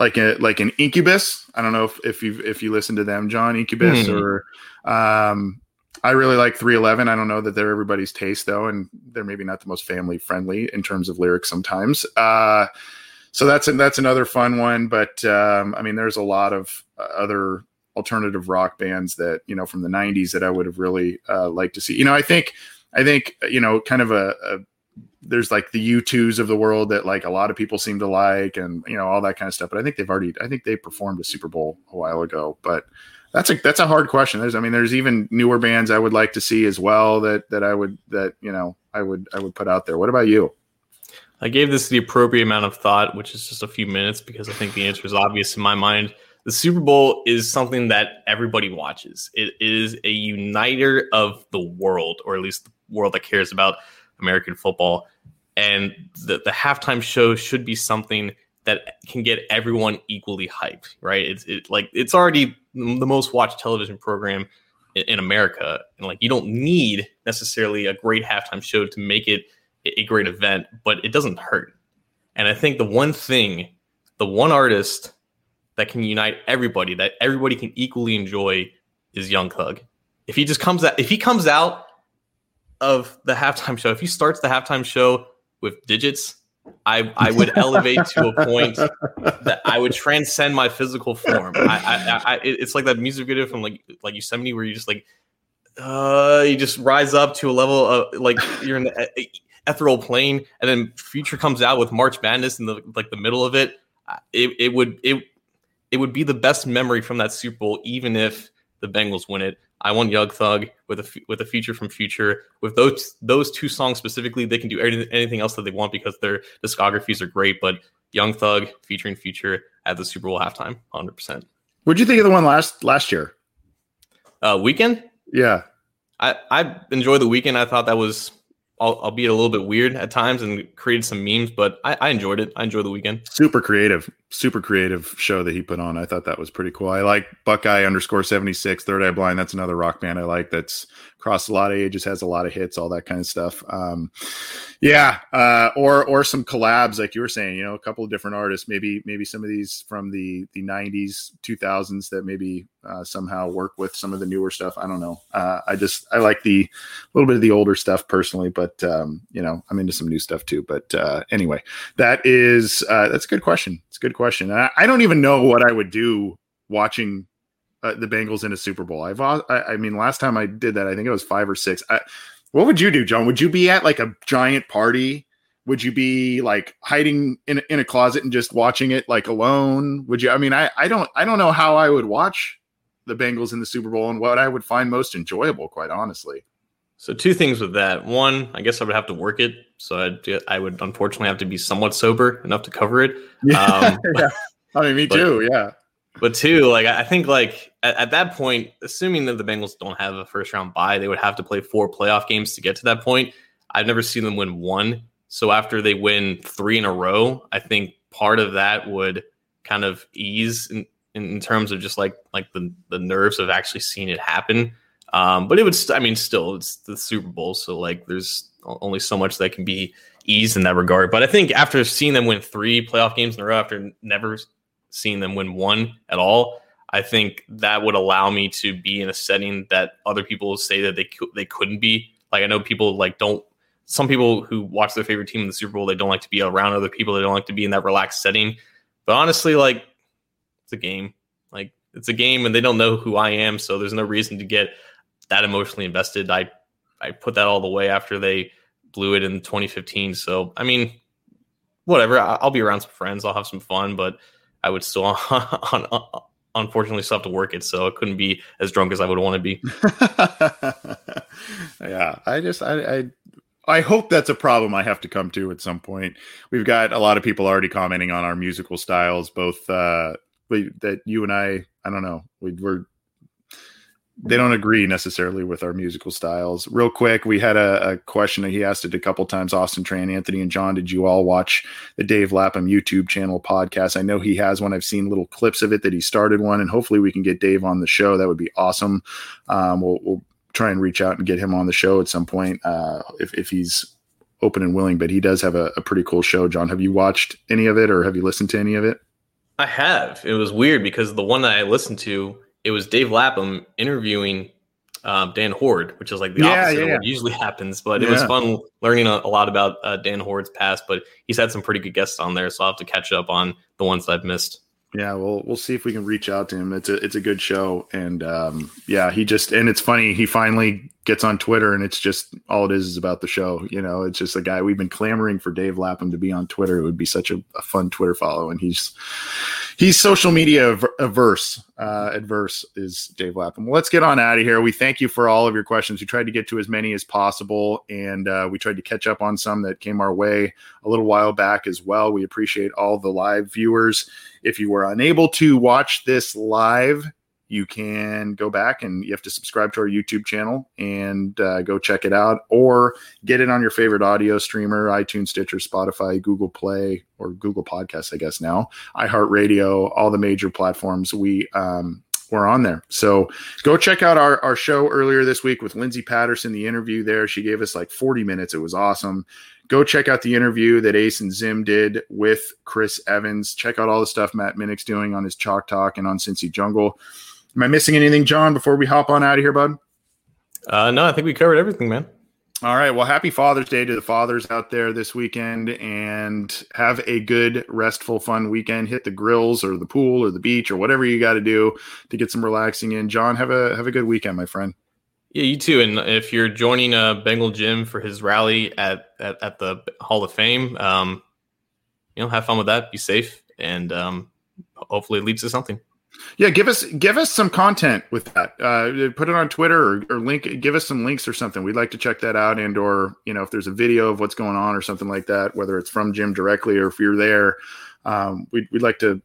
like a like an Incubus. I don't know if if you if you listen to them, John Incubus, mm. or um, I really like 311. I don't know that they're everybody's taste though, and they're maybe not the most family friendly in terms of lyrics sometimes. Uh, so that's a, that's another fun one. But um, I mean, there's a lot of uh, other alternative rock bands that you know from the 90s that I would have really uh, liked to see. You know, I think I think you know, kind of a, a there's like the U2s of the world that like a lot of people seem to like and you know all that kind of stuff. But I think they've already I think they performed a Super Bowl a while ago. But that's a that's a hard question. There's I mean there's even newer bands I would like to see as well that that I would that you know I would I would put out there. What about you? I gave this the appropriate amount of thought, which is just a few minutes because I think the answer is obvious in my mind. The Super Bowl is something that everybody watches. It is a uniter of the world, or at least the world that cares about American football. And the, the halftime show should be something that can get everyone equally hyped, right? It's it, like it's already the most watched television program in, in America, and like you don't need necessarily a great halftime show to make it a great event, but it doesn't hurt. And I think the one thing, the one artist that can unite everybody, that everybody can equally enjoy, is Young Thug. If he just comes out, if he comes out of the halftime show, if he starts the halftime show with digits, I I would elevate to a point that I would transcend my physical form. I, I, I it's like that music video from like like Yosemite where you just like uh you just rise up to a level of like you're in the ethereal plane, and then Future comes out with March Madness in the like the middle of it. It it would it it would be the best memory from that Super Bowl, even if the Bengals win it. I want Young Thug with a with a feature from Future. With those those two songs specifically, they can do anything else that they want because their discographies are great. But Young Thug featuring Future at the Super Bowl halftime, hundred percent. What'd you think of the one last last year? Uh, Weeknd. Yeah, I I enjoyed the Weeknd. I thought that was albeit a little bit weird at times and created some memes, but I, I, enjoyed it. I enjoyed the Weeknd. Super creative, super creative show that he put on. I thought that was pretty cool. I like Buckeye underscore 76, Third Eye Blind. That's another rock band I like that's across a lot of ages, has a lot of hits, all that kind of stuff. Um, yeah. Uh, or, or some collabs, like you were saying, you know, a couple of different artists, maybe, maybe some of these from the, the 90s, 2000s that maybe uh, somehow work with some of the newer stuff. I don't know. Uh, I just, I like the little bit of the older stuff personally, but, um, you know, I'm into some new stuff too. But uh, anyway, that is, uh, that's a good question. It's a good question. I, I don't even know what I would do watching uh, the Bengals in a Super Bowl. I've, I, I, mean, last time I did that, I think it was five or six. I, what would you do, John? Would you be at like a giant party? Would you be like hiding in in a closet and just watching it like alone? Would you? I mean, I I don't I don't know how I would watch the Bengals in the Super Bowl and what I would find most enjoyable, quite honestly. So two things with that. One, I guess I would have to work it, so I'd, I would unfortunately have to be somewhat sober enough to cover it. Yeah, um, yeah. I mean, me but, too. Yeah. But two, like I think, like at, at, that point, assuming that the Bengals don't have a first round bye, they would have to play four playoff games to get to that point. I've never seen them win one. So after they win three in a row, I think part of that would kind of ease in, in, terms of just like like the the nerves of actually seeing it happen. Um, but it would, st- I mean, still, it's the Super Bowl, so like there's only so much that can be eased in that regard. But I think after seeing them win three playoff games in a row, after never seeing them win one at all, I think that would allow me to be in a setting that other people say that they they couldn't be. Like I know people like don't. Some people who watch their favorite team in the Super Bowl, they don't like to be around other people. They don't like to be in that relaxed setting. But honestly, like it's a game. Like it's a game, and they don't know who I am, so there's no reason to get that emotionally invested. I I put that all the way after they it in 2015. So I mean, whatever. I'll be around some friends. I'll have some fun, but I would still, on, unfortunately, still have to work it. So I couldn't be as drunk as I would want to be. yeah, I just I, I I hope that's a problem I have to come to at some point. We've got a lot of people already commenting on our musical styles, both uh, we, that you and I. I don't know. We, we're they don't agree necessarily with our musical styles. Real quick, we had a, a, question that he asked it a couple times. Austin Tran, Anthony, and John, did you all watch the Dave Lapham YouTube channel podcast? I know he has one. I've seen little clips of it that he started one, and hopefully we can get Dave on the show. That would be awesome. Um, we'll, we'll, try and reach out and get him on the show at some point uh, if, if he's open and willing. But he does have a, a pretty cool show. John, have you watched any of it or have you listened to any of it? I have. It was weird because the one that I listened to it was Dave Lapham interviewing um, Dan Hoard, which is like the yeah, opposite yeah, of what usually happens. But it was fun learning a, a lot about uh, Dan Hoard's past. But he's had some pretty good guests on there, so I'll have to catch up on the ones that I've missed. Yeah, well, we'll see if we can reach out to him. It's a it's a good show, and um, yeah, he just and it's funny. He finally gets on Twitter, and it's just all it is is about the show. You know, it's just a guy we've been clamoring for Dave Lapham to be on Twitter. It would be such a, a fun Twitter follow, and he's he's social media averse. Uh, adverse is Dave Lapham. Well, let's get on out of here. We thank you for all of your questions. We tried to get to as many as possible, and uh, we tried to catch up on some that came our way a little while back as well. We appreciate all the live viewers. If you were unable to watch this live, you can go back and you have to subscribe to our YouTube channel and uh, go check it out or get it on your favorite audio streamer iTunes, Stitcher, Spotify, Google Play, or Google Podcasts, I guess now, iHeartRadio, all the major platforms. We, um, we're on there. So go check out our, our show earlier this week with Lindsay Patterson, the interview there. She gave us like 40 minutes. It was awesome go check out the interview that Ace and Zim did with Chris Evans. Check out all the stuff Matt Minich's doing on his Chalk Talk and on Cincy Jungle. Am I missing anything, John, before we hop on out of here, bud? Uh, no, I think we covered everything, man. All right. Well, happy Father's Day to the fathers out there this weekend and have a good, restful, fun weekend. Hit the grills or the pool or the beach or whatever you got to do to get some relaxing in. John, have a have a good weekend, my friend. Yeah, you too. And if you're joining uh, Bengal Jim for his rally at, at, at the Hall of Fame, um, you know, have fun with that. Be safe, and um, hopefully it leads to something. Yeah, give us give us some content with that. Uh, put it on Twitter or, or link. Give us some links or something. We'd like to check that out, and or you know if there's a video of what's going on or something like that, whether it's from Jim directly or if you're there, um, we'd we'd like to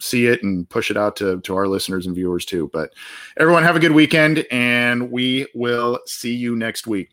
see it and push it out to, to our listeners and viewers too. But everyone have a good weekend and we will see you next week.